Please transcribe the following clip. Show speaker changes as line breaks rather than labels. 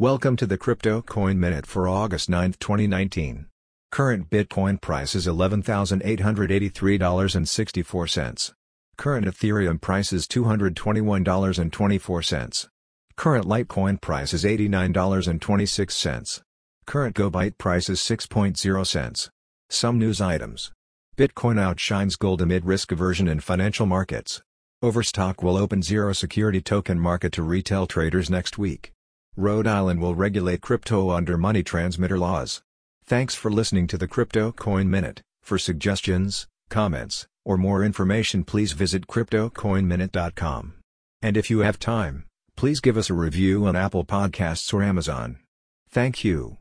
Welcome to the Crypto Coin Minute for August 9, 2019. Current Bitcoin price is $11,883.64. Current Ethereum price is $221.24. Current Litecoin price is $89.26. Current GoByte price is 6.0 cents. Some news items. Bitcoin outshines gold amid risk aversion in financial markets. Overstock will open zero security token market to retail traders next week. Rhode Island will regulate crypto under money transmitter laws. Thanks for listening to the Crypto Coin Minute. For suggestions, comments, or more information, please visit cryptocoinminute.com. And if you have time, please give us a review on Apple Podcasts or Amazon. Thank you.